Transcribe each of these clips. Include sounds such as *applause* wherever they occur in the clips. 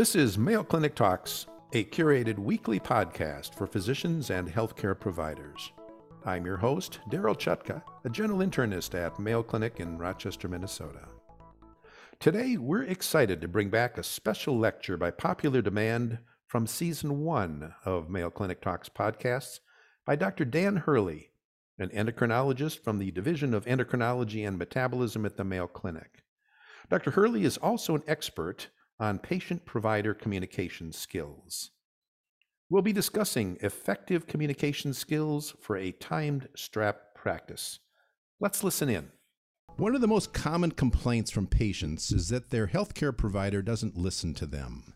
This is Mayo Clinic Talks, a curated weekly podcast for physicians and healthcare providers. I'm your host, Daryl Chutka, a general internist at Mayo Clinic in Rochester, Minnesota. Today, we're excited to bring back a special lecture by popular demand from season one of Mayo Clinic Talks podcasts by Dr. Dan Hurley, an endocrinologist from the Division of Endocrinology and Metabolism at the Mayo Clinic. Dr. Hurley is also an expert on patient provider communication skills. We'll be discussing effective communication skills for a timed strap practice. Let's listen in. One of the most common complaints from patients is that their healthcare provider doesn't listen to them.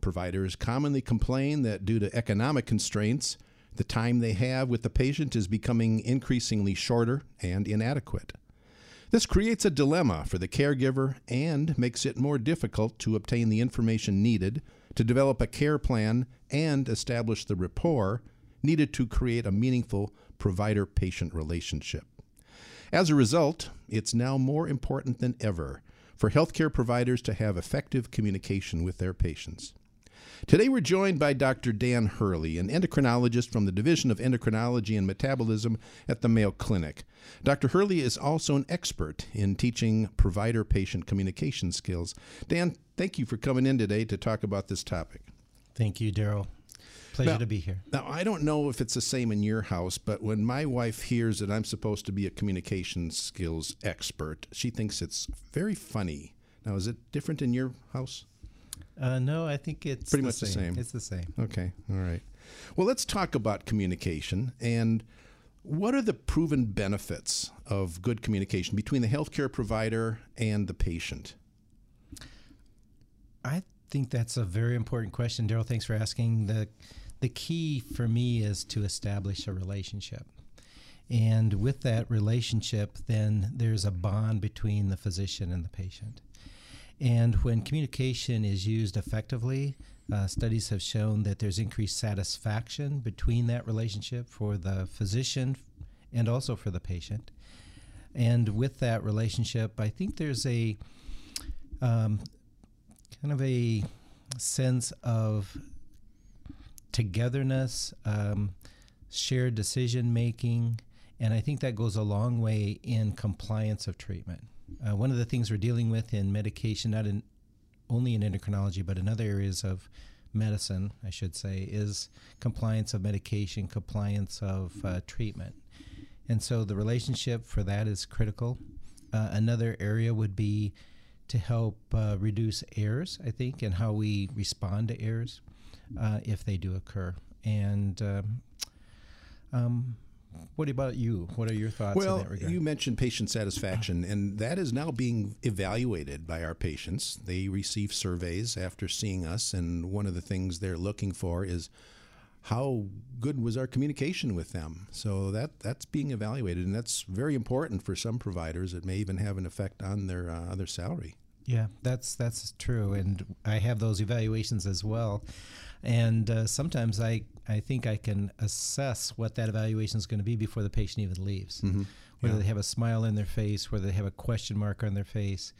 Providers commonly complain that due to economic constraints, the time they have with the patient is becoming increasingly shorter and inadequate. This creates a dilemma for the caregiver and makes it more difficult to obtain the information needed to develop a care plan and establish the rapport needed to create a meaningful provider patient relationship. As a result, it's now more important than ever for healthcare providers to have effective communication with their patients. Today we're joined by Dr. Dan Hurley, an endocrinologist from the Division of Endocrinology and Metabolism at the Mayo Clinic. Dr. Hurley is also an expert in teaching provider patient communication skills. Dan, thank you for coming in today to talk about this topic. Thank you, Daryl. Pleasure now, to be here. Now, I don't know if it's the same in your house, but when my wife hears that I'm supposed to be a communication skills expert, she thinks it's very funny. Now, is it different in your house? Uh, no, I think it's pretty the much same. the same. It's the same. Okay, all right. Well, let's talk about communication and what are the proven benefits of good communication between the healthcare provider and the patient? I think that's a very important question, Daryl. Thanks for asking. the The key for me is to establish a relationship. And with that relationship, then there's a bond between the physician and the patient. And when communication is used effectively, uh, studies have shown that there's increased satisfaction between that relationship for the physician and also for the patient. And with that relationship, I think there's a um, kind of a sense of togetherness, um, shared decision making, and I think that goes a long way in compliance of treatment. Uh, one of the things we're dealing with in medication, not in only in endocrinology, but in other areas of medicine, I should say, is compliance of medication, compliance of uh, treatment. And so the relationship for that is critical. Uh, another area would be to help uh, reduce errors, I think, and how we respond to errors uh, if they do occur. And um, um, what about you? What are your thoughts well, you mentioned patient satisfaction, and that is now being evaluated by our patients. They receive surveys after seeing us, and one of the things they're looking for is how good was our communication with them. So that that's being evaluated, and that's very important for some providers. It may even have an effect on their uh, their salary. Yeah, that's that's true, and I have those evaluations as well. And uh, sometimes I, I think I can assess what that evaluation is going to be before the patient even leaves. Mm-hmm. Whether yeah. they have a smile in their face, whether they have a question mark on their face.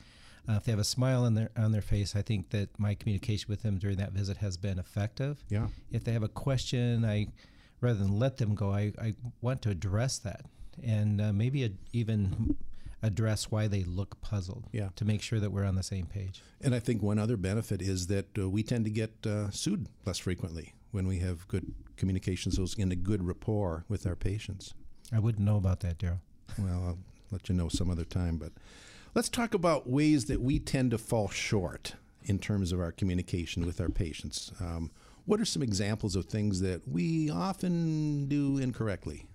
Uh, if they have a smile on their on their face, I think that my communication with them during that visit has been effective. Yeah. If they have a question, I rather than let them go, I, I want to address that and uh, maybe a, even address why they look puzzled yeah. to make sure that we're on the same page. And I think one other benefit is that uh, we tend to get uh, sued less frequently when we have good communication skills and a good rapport with our patients. I wouldn't know about that, Daryl. *laughs* Well, I'll let you know some other time. But let's talk about ways that we tend to fall short in terms of our communication with our patients. Um, what are some examples of things that we often do incorrectly?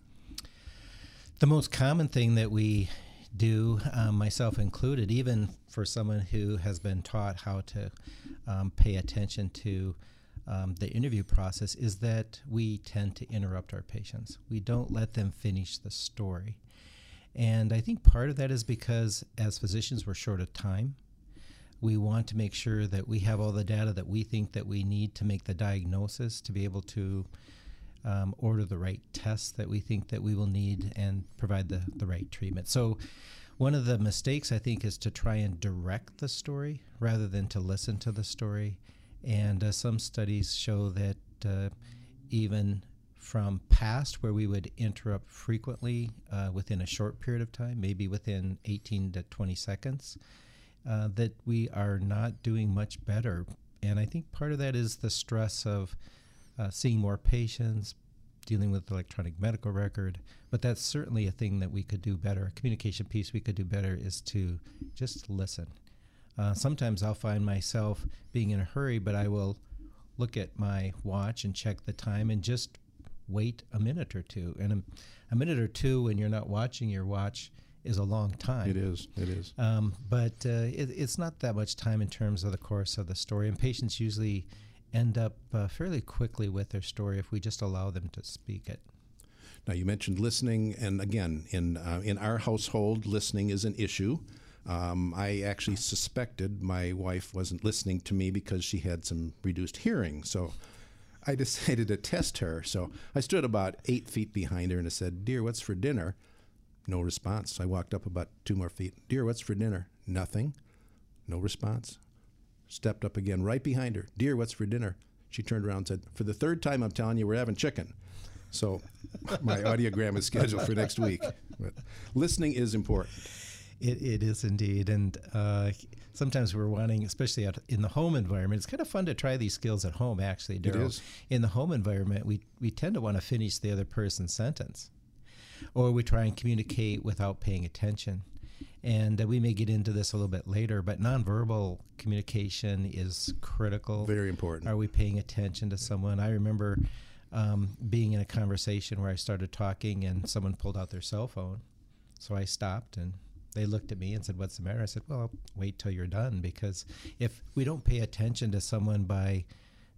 The most common thing that we do, um, myself included, even for someone who has been taught how to um, pay attention to um, the interview process, is that we tend to interrupt our patients. We don't let them finish the story. And I think part of that is because as physicians, we're short of time. We want to make sure that we have all the data that we think that we need to make the diagnosis to be able to um, order the right tests that we think that we will need and provide the, the right treatment. So one of the mistakes I think is to try and direct the story rather than to listen to the story. And uh, some studies show that uh, even from past where we would interrupt frequently uh, within a short period of time, maybe within 18 to 20 seconds, uh, that we are not doing much better. And I think part of that is the stress of uh, seeing more patients, dealing with electronic medical record, but that's certainly a thing that we could do better. A communication piece we could do better is to just listen. Uh, sometimes I'll find myself being in a hurry, but I will look at my watch and check the time and just wait a minute or two. And a, a minute or two when you're not watching your watch is a long time. It is. It is. Um, but uh, it, it's not that much time in terms of the course of the story. And patients usually end up uh, fairly quickly with their story if we just allow them to speak it. Now you mentioned listening, and again, in uh, in our household, listening is an issue. Um, I actually suspected my wife wasn't listening to me because she had some reduced hearing. So I *laughs* decided to test her. So I stood about eight feet behind her and I said, "Dear, what's for dinner?" No response. I walked up about two more feet. Dear, what's for dinner? Nothing. No response stepped up again right behind her. Dear, what's for dinner? She turned around and said, For the third time, I'm telling you, we're having chicken. So my audiogram is scheduled for next week. But listening is important. It, it is indeed. And uh, sometimes we're wanting, especially out in the home environment, it's kind of fun to try these skills at home, actually, Daryl. It is. In the home environment, we, we tend to want to finish the other person's sentence, or we try and communicate without paying attention. And uh, we may get into this a little bit later, but nonverbal communication is critical. Very important. Are we paying attention to someone? I remember um, being in a conversation where I started talking and someone pulled out their cell phone. So I stopped and they looked at me and said, What's the matter? I said, Well, wait till you're done because if we don't pay attention to someone by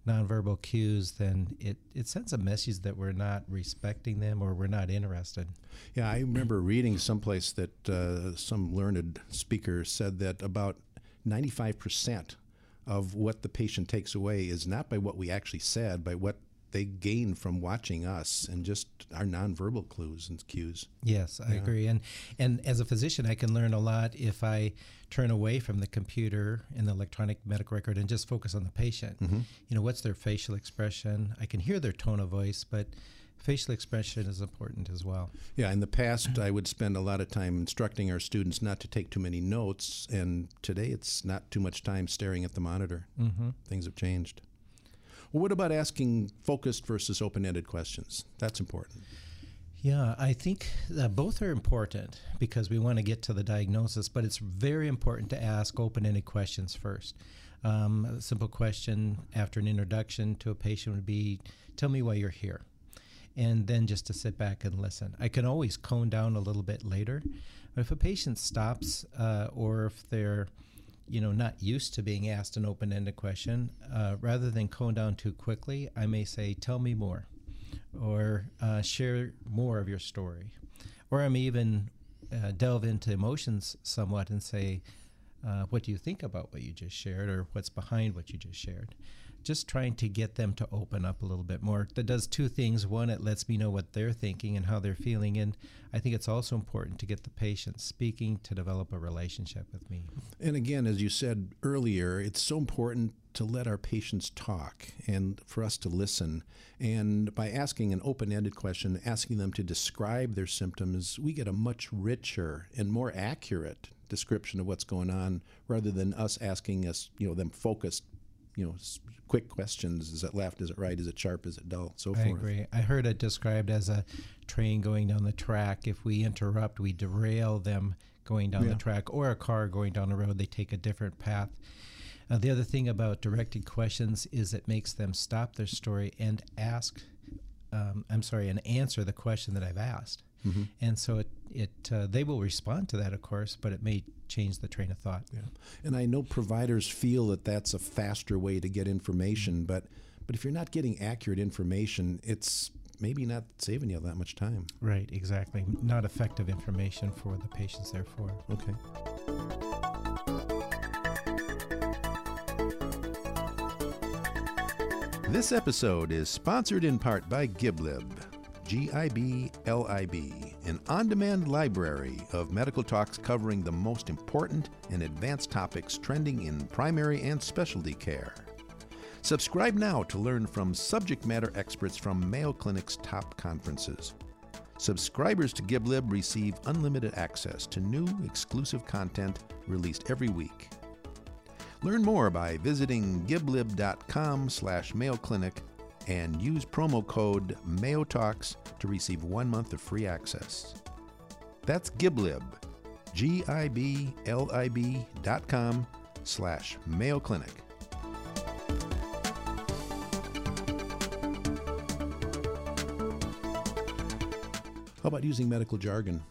nonverbal cues, then it, it sends a message that we're not respecting them or we're not interested. Yeah, I remember reading someplace that uh, some learned speaker said that about 95% of what the patient takes away is not by what we actually said, by what they gain from watching us and just our nonverbal clues and cues. Yes, I yeah. agree. And and as a physician, I can learn a lot if I turn away from the computer and the electronic medical record and just focus on the patient. Mm-hmm. You know, what's their facial expression? I can hear their tone of voice, but facial expression is important as well. Yeah, in the past, I would spend a lot of time instructing our students not to take too many notes, and today it's not too much time staring at the monitor. Mm-hmm. Things have changed. Well, what about asking focused versus open ended questions? That's important. Yeah, I think both are important because we want to get to the diagnosis, but it's very important to ask open ended questions first. Um, a simple question after an introduction to a patient would be Tell me why you're here. And then just to sit back and listen. I can always cone down a little bit later. But if a patient stops uh, or if they're you know, not used to being asked an open-ended question, uh, rather than cone down too quickly, I may say, "Tell me more." or uh, share more of your story. Or I may even uh, delve into emotions somewhat and say, uh, what do you think about what you just shared or what's behind what you just shared? Just trying to get them to open up a little bit more. That does two things. One, it lets me know what they're thinking and how they're feeling. And I think it's also important to get the patient speaking to develop a relationship with me. And again, as you said earlier, it's so important to let our patients talk and for us to listen. And by asking an open ended question, asking them to describe their symptoms, we get a much richer and more accurate description of what's going on rather than us asking us, you know, them focused, you know, quick questions. Is it left? Is it right? Is it sharp? Is it dull? So I forth. I agree. I heard it described as a train going down the track. If we interrupt, we derail them going down yeah. the track, or a car going down the road, they take a different path. Uh, the other thing about directed questions is it makes them stop their story and ask, um, I'm sorry, and answer the question that I've asked. Mm-hmm. And so it, it uh, they will respond to that, of course, but it may change the train of thought. Yeah. And I know providers feel that that's a faster way to get information, but but if you're not getting accurate information, it's maybe not saving you that much time. Right, exactly. Not effective information for the patients, therefore. Okay. This episode is sponsored in part by GibLib, G I B L I B, an on demand library of medical talks covering the most important and advanced topics trending in primary and specialty care. Subscribe now to learn from subject matter experts from Mayo Clinic's top conferences. Subscribers to GibLib receive unlimited access to new exclusive content released every week. Learn more by visiting giblib.com slash Mayo Clinic and use promo code MayoTalks to receive one month of free access. That's GibLib, G-I-B-L-I-B dot com slash Mayo Clinic. How about using medical jargon?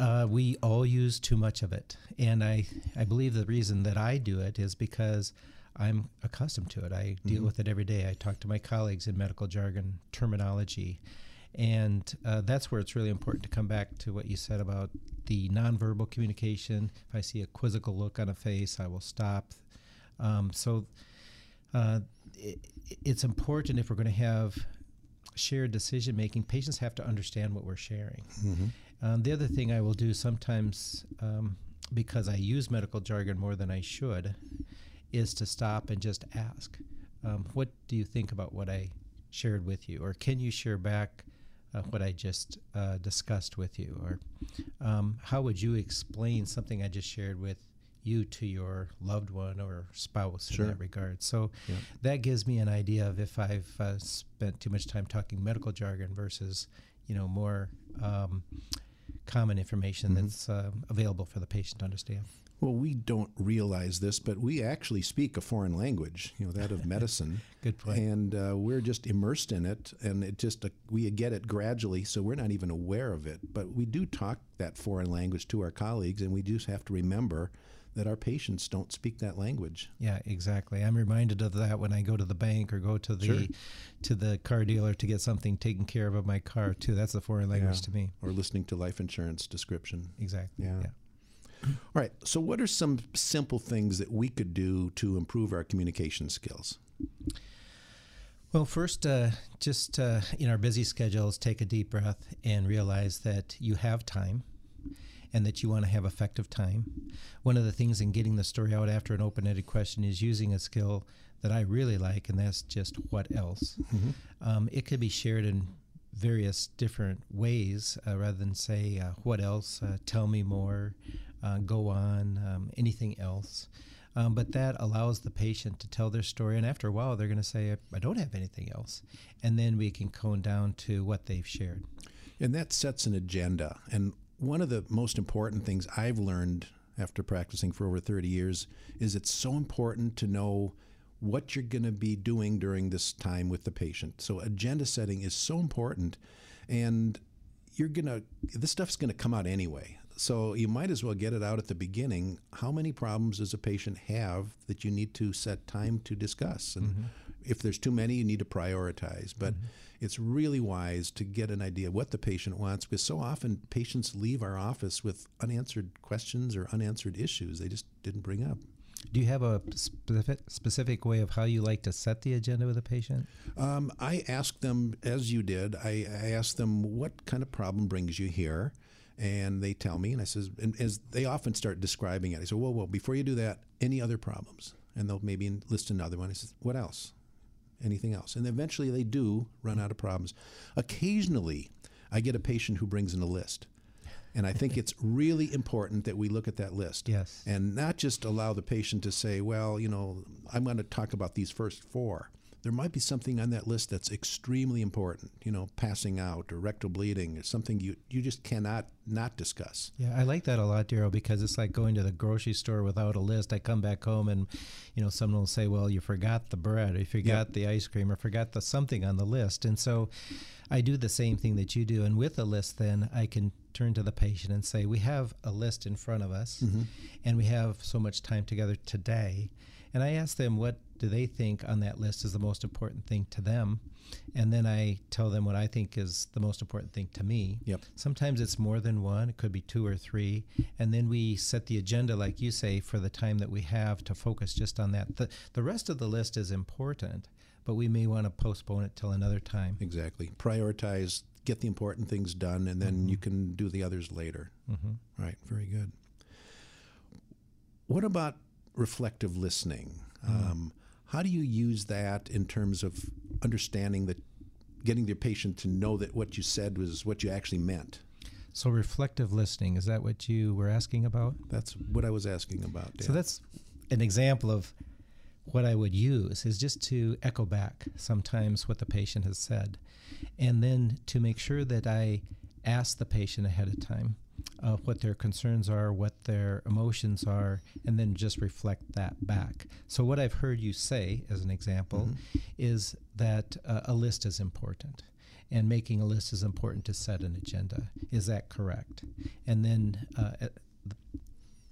Uh, we all use too much of it, and I I believe the reason that I do it is because I'm accustomed to it. I deal with it every day. I talk to my colleagues in medical jargon terminology, and uh, that's where it's really important to come back to what you said about the nonverbal communication. If I see a quizzical look on a face, I will stop. Um, so uh, it, it's important if we're going to have shared decision making, patients have to understand what we're sharing. Um, the other thing I will do sometimes, um, because I use medical jargon more than I should, is to stop and just ask, um, "What do you think about what I shared with you?" Or can you share back uh, what I just uh, discussed with you? Or um, how would you explain something I just shared with you to your loved one or spouse Sure. in that regard? So Yeah. that gives me an idea of if I've uh, spent too much time talking medical jargon versus, you know, more um, common information Mhm. that's uh, available for the patient to understand. Well, we don't realize this, but we actually speak a foreign language, you know, that of medicine. *laughs* Good point. and uh, we're just immersed in it, and it just uh, we get it gradually, so we're not even aware of it. But we do talk that foreign language to our colleagues, and we just have to remember that our patients don't speak that language. Yeah, exactly. I'm reminded of that when I go to the bank or go to the Sure. to the car dealer to get something taken care of of my car too. That's a foreign language Yeah. to me. Or listening to life insurance description. Exactly. Yeah. yeah. All right. So, what are some simple things that we could do to improve our communication skills? Well, first, uh, just uh, in our busy schedules, take a deep breath and realize that you have time and that you want to have effective time. One of the things in getting the story out after an open ended question is using a skill that I really like, and that's just what else. Um, it could be shared in various different ways uh, rather than say, uh, what else, uh, tell me more, uh, go on, um, anything else. Um, but that allows the patient to tell their story, and after a while, they're going to say, "I don't have anything else," and then we can cone down to what they've shared. And that sets an agenda. And one of the most important things I've learned after practicing for over 30 years is it's so important to know what you're going to be doing during this time with the patient. So agenda setting is so important and you're going to this stuff's going to come out anyway. So you might as well get it out at the beginning. How many problems does a patient have that you need to set time to discuss? And if there's too many, you need to prioritize. But it's really wise to get an idea what the patient wants because so often patients leave our office with unanswered questions or unanswered issues they just didn't bring up. Do you have a specific specific way of how you like to set the agenda with a patient? Um, I ask them, as you did, I, I ask them what kind of problem brings you here, and they tell me, and I says, and as they often start describing it, I say, well, well, before you do that, any other problems? And they'll maybe list another one. I says, what else? Anything else? And eventually they do run out of problems. Occasionally, I get a patient who brings in a list. And I think it's *laughs* really important that we look at that list Yes. and not just allow the patient to say, well, you know, I'm going to talk about these first four. There might be something on that list that's extremely important, you know, passing out or rectal bleeding or something you, you just cannot not discuss. Yeah, I like that a lot, Daryl, because it's like going to the grocery store without a list. I come back home and, you know, someone will say, "Well, you forgot the bread, or you forgot the ice cream, or forgot the something on the list." And so, I do the same thing that you do. And with a list, then I can turn to the patient and say, "We have a list in front of us, mm-hmm. and we have so much time together today." And I ask them what do they think on that list is the most important thing to them, and then I tell them what I think is the most important thing to me. Yep. Sometimes it's more than one, it could be two or three. And then we set the agenda, like you say, for the time that we have to focus just on that. The, the rest of the list is important, but we may want to postpone it till another time. Exactly. Prioritize, get the important things done, and then you can do the others later. hmm Right. Very good. What about reflective listening? Um, How do you use that in terms of understanding that, getting your patient to know that what you said was what you actually meant? So reflective listening is that what you were asking about? That's what I was asking about. Dan. So that's an example of what I would use is just to echo back sometimes what the patient has said, and then to make sure that I ask the patient ahead of time uh, what their concerns are, what their emotions are, and then just reflect that back. So, what I've heard you say, as an example, mm-hmm. is that uh, a list is important. And making a list is important to set an agenda. Is that correct? And then uh,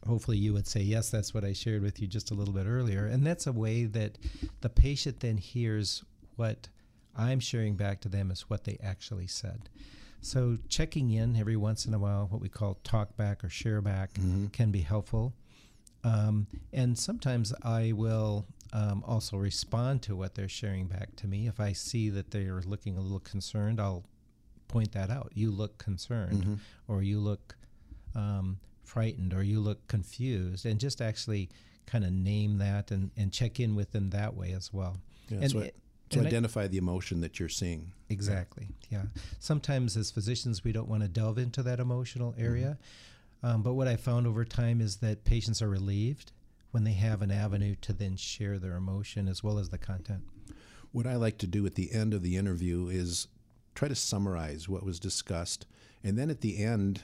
hopefully you would say, yes, that's what I shared with you just a little bit earlier. And that's a way that the patient then hears what I'm sharing back to them is what they actually said. So checking in every once in a while, what we call talk back or share back, mm-hmm. can be helpful. Um, and sometimes I will um, also respond to what they're sharing back to me. If I see that they are looking a little concerned, I'll point that out. You look concerned, mm-hmm. or you look um, frightened or you look confused and just actually kind of name that and, and check in with them that way as well. Yeah, and, so, to identify I, the emotion that you're seeing. Exactly. Yeah. Sometimes as physicians, we don't want to delve into that emotional mm-hmm. area. Mm-hmm. Um, but what I found over time is that patients are relieved when they have an avenue to then share their emotion as well as the content. What I like to do at the end of the interview is try to summarize what was discussed. And then at the end,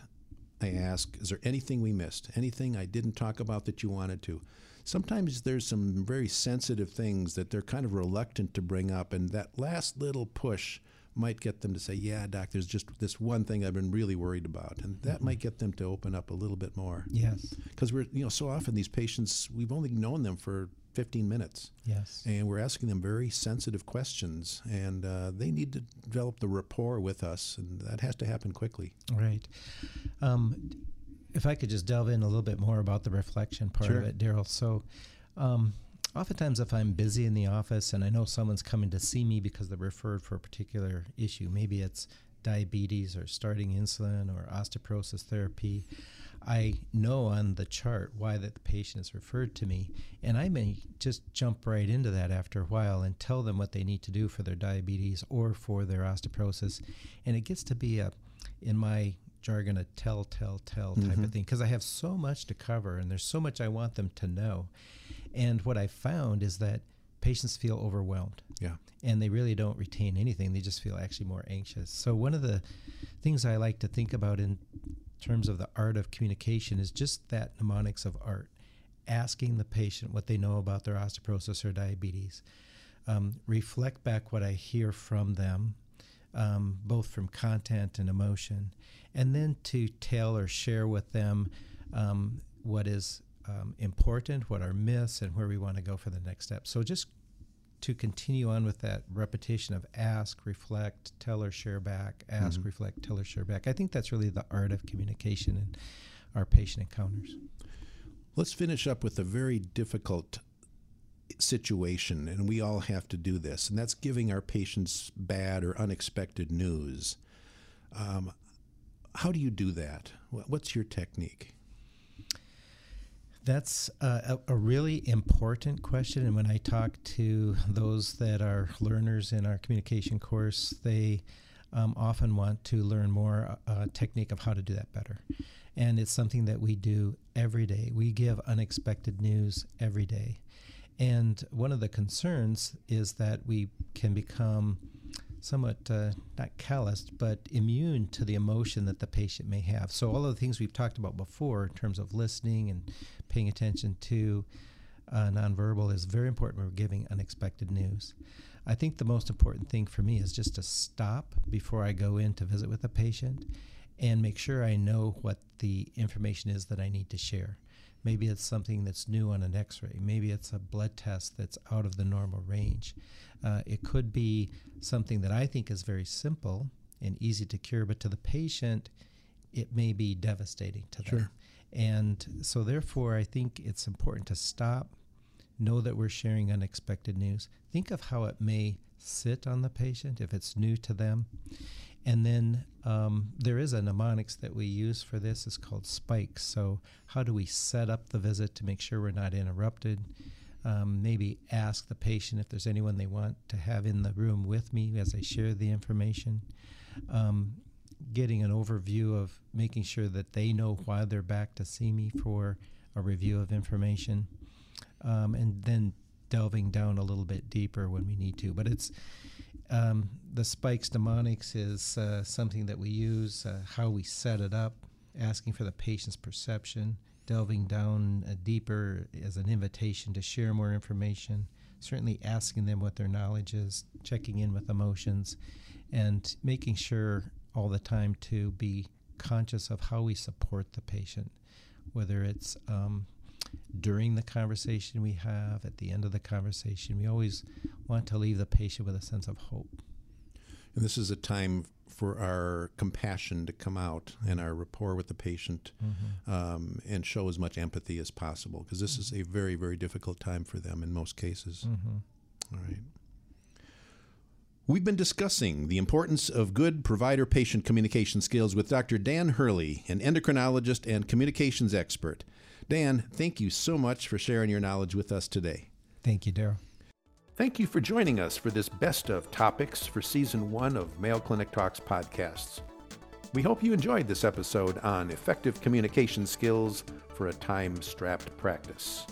I ask, is there anything we missed? Anything I didn't talk about that you wanted to? Sometimes there's some very sensitive things that they're kind of reluctant to bring up, and that last little push might get them to say, "Yeah, doc, there's just this one thing I've been really worried about," and that mm-hmm. might get them to open up a little bit more. Yes, because we're you know so often these patients we've only known them for 15 minutes. Yes. And we're asking them very sensitive questions, and uh, they need to develop the rapport with us, and that has to happen quickly. Right. Um, if I could just delve in a little bit more about the reflection part sure. of it, Daryl. So, um, oftentimes, if I'm busy in the office and I know someone's coming to see me because they're referred for a particular issue, maybe it's diabetes or starting insulin or osteoporosis therapy. I know on the chart why that the patient is referred to me, and I may just jump right into that after a while and tell them what they need to do for their diabetes or for their osteoporosis, and it gets to be a, in my jargon, a tell, tell, tell type mm-hmm. of thing because I have so much to cover and there's so much I want them to know, and what I found is that patients feel overwhelmed. Yeah. And they really don't retain anything. They just feel actually more anxious. So one of the things I like to think about in terms of the art of communication is just that mnemonics of art, asking the patient what they know about their osteoporosis or diabetes. Um, reflect back what I hear from them, um, both from content and emotion, and then to tell or share with them um, what is um, important, what are myths, and where we want to go for the next step. So just to continue on with that repetition of ask, reflect, tell or share back, ask, mm-hmm. reflect, tell or share back. I think that's really the art of communication in our patient encounters. Let's finish up with a very difficult situation, and we all have to do this, and that's giving our patients bad or unexpected news. Um, how do you do that? What's your technique? That's a, a, really important question. And when I talk to those that are learners in our communication course, they um, often want to learn more uh, technique of how to do that better. And it's something that we do every day. We give unexpected news every day. And one of the concerns is that we can become somewhat uh, not calloused, but immune to the emotion that the patient may have. So all of the things we've talked about before in terms of listening and paying attention to uh, nonverbal is very important when we're giving unexpected news. I think the most important thing for me is just to stop before I go in to visit with a patient and make sure I know what the information is that I need to share. Maybe it's something that's new on an x ray. Maybe it's a blood test that's out of the normal range. Uh, it could be something that I think is very simple and easy to cure, but to the patient, it may be devastating to them. Sure. And so, therefore, I think it's important to stop, know that we're sharing unexpected news, think of how it may sit on the patient if it's new to them, and then um, there is a mnemonics that we use for this. It's called spikes. So how do we set up the visit to make sure we're not interrupted? um, maybe ask the patient if there's anyone they want to have in the room with me as I share the information. Um, getting an overview of making sure that they know why they're back to see me for a review of information, um, and then delving down a little bit deeper when we need to. But it's um, the spikes mnemonics is uh, something that we use, uh, how we set it up, asking for the patient's perception, delving down uh, deeper as an invitation to share more information, certainly asking them what their knowledge is, checking in with emotions, and making sure all the time to be conscious of how we support the patient, whether it's um, during the conversation we have, at the end of the conversation. We always want to leave the patient with a sense of hope. And this is a time for our compassion to come out and our rapport with the patient mm-hmm. um, and show as much empathy as possible because this mm-hmm. is a very, very difficult time for them in most cases. Mm-hmm. All right. We've been discussing the importance of good provider patient communication skills with Dr. Dan Hurley, an endocrinologist and communications expert. Dan, thank you so much for sharing your knowledge with us today. Thank you, Daryl. Thank you for joining us for this best of topics for season one of Mayo Clinic Talks podcasts. We hope you enjoyed this episode on effective communication skills for a time strapped practice.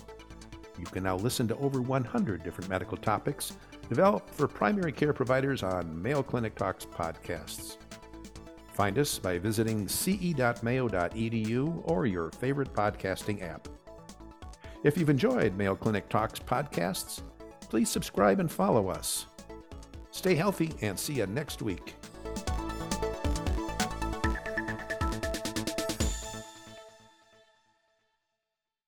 You can now listen to over 100 different medical topics developed for primary care providers on Mayo Clinic Talks podcasts. Find us by visiting ce.mayo.edu or your favorite podcasting app. If you've enjoyed Mayo Clinic Talks podcasts, please subscribe and follow us. Stay healthy and see you next week.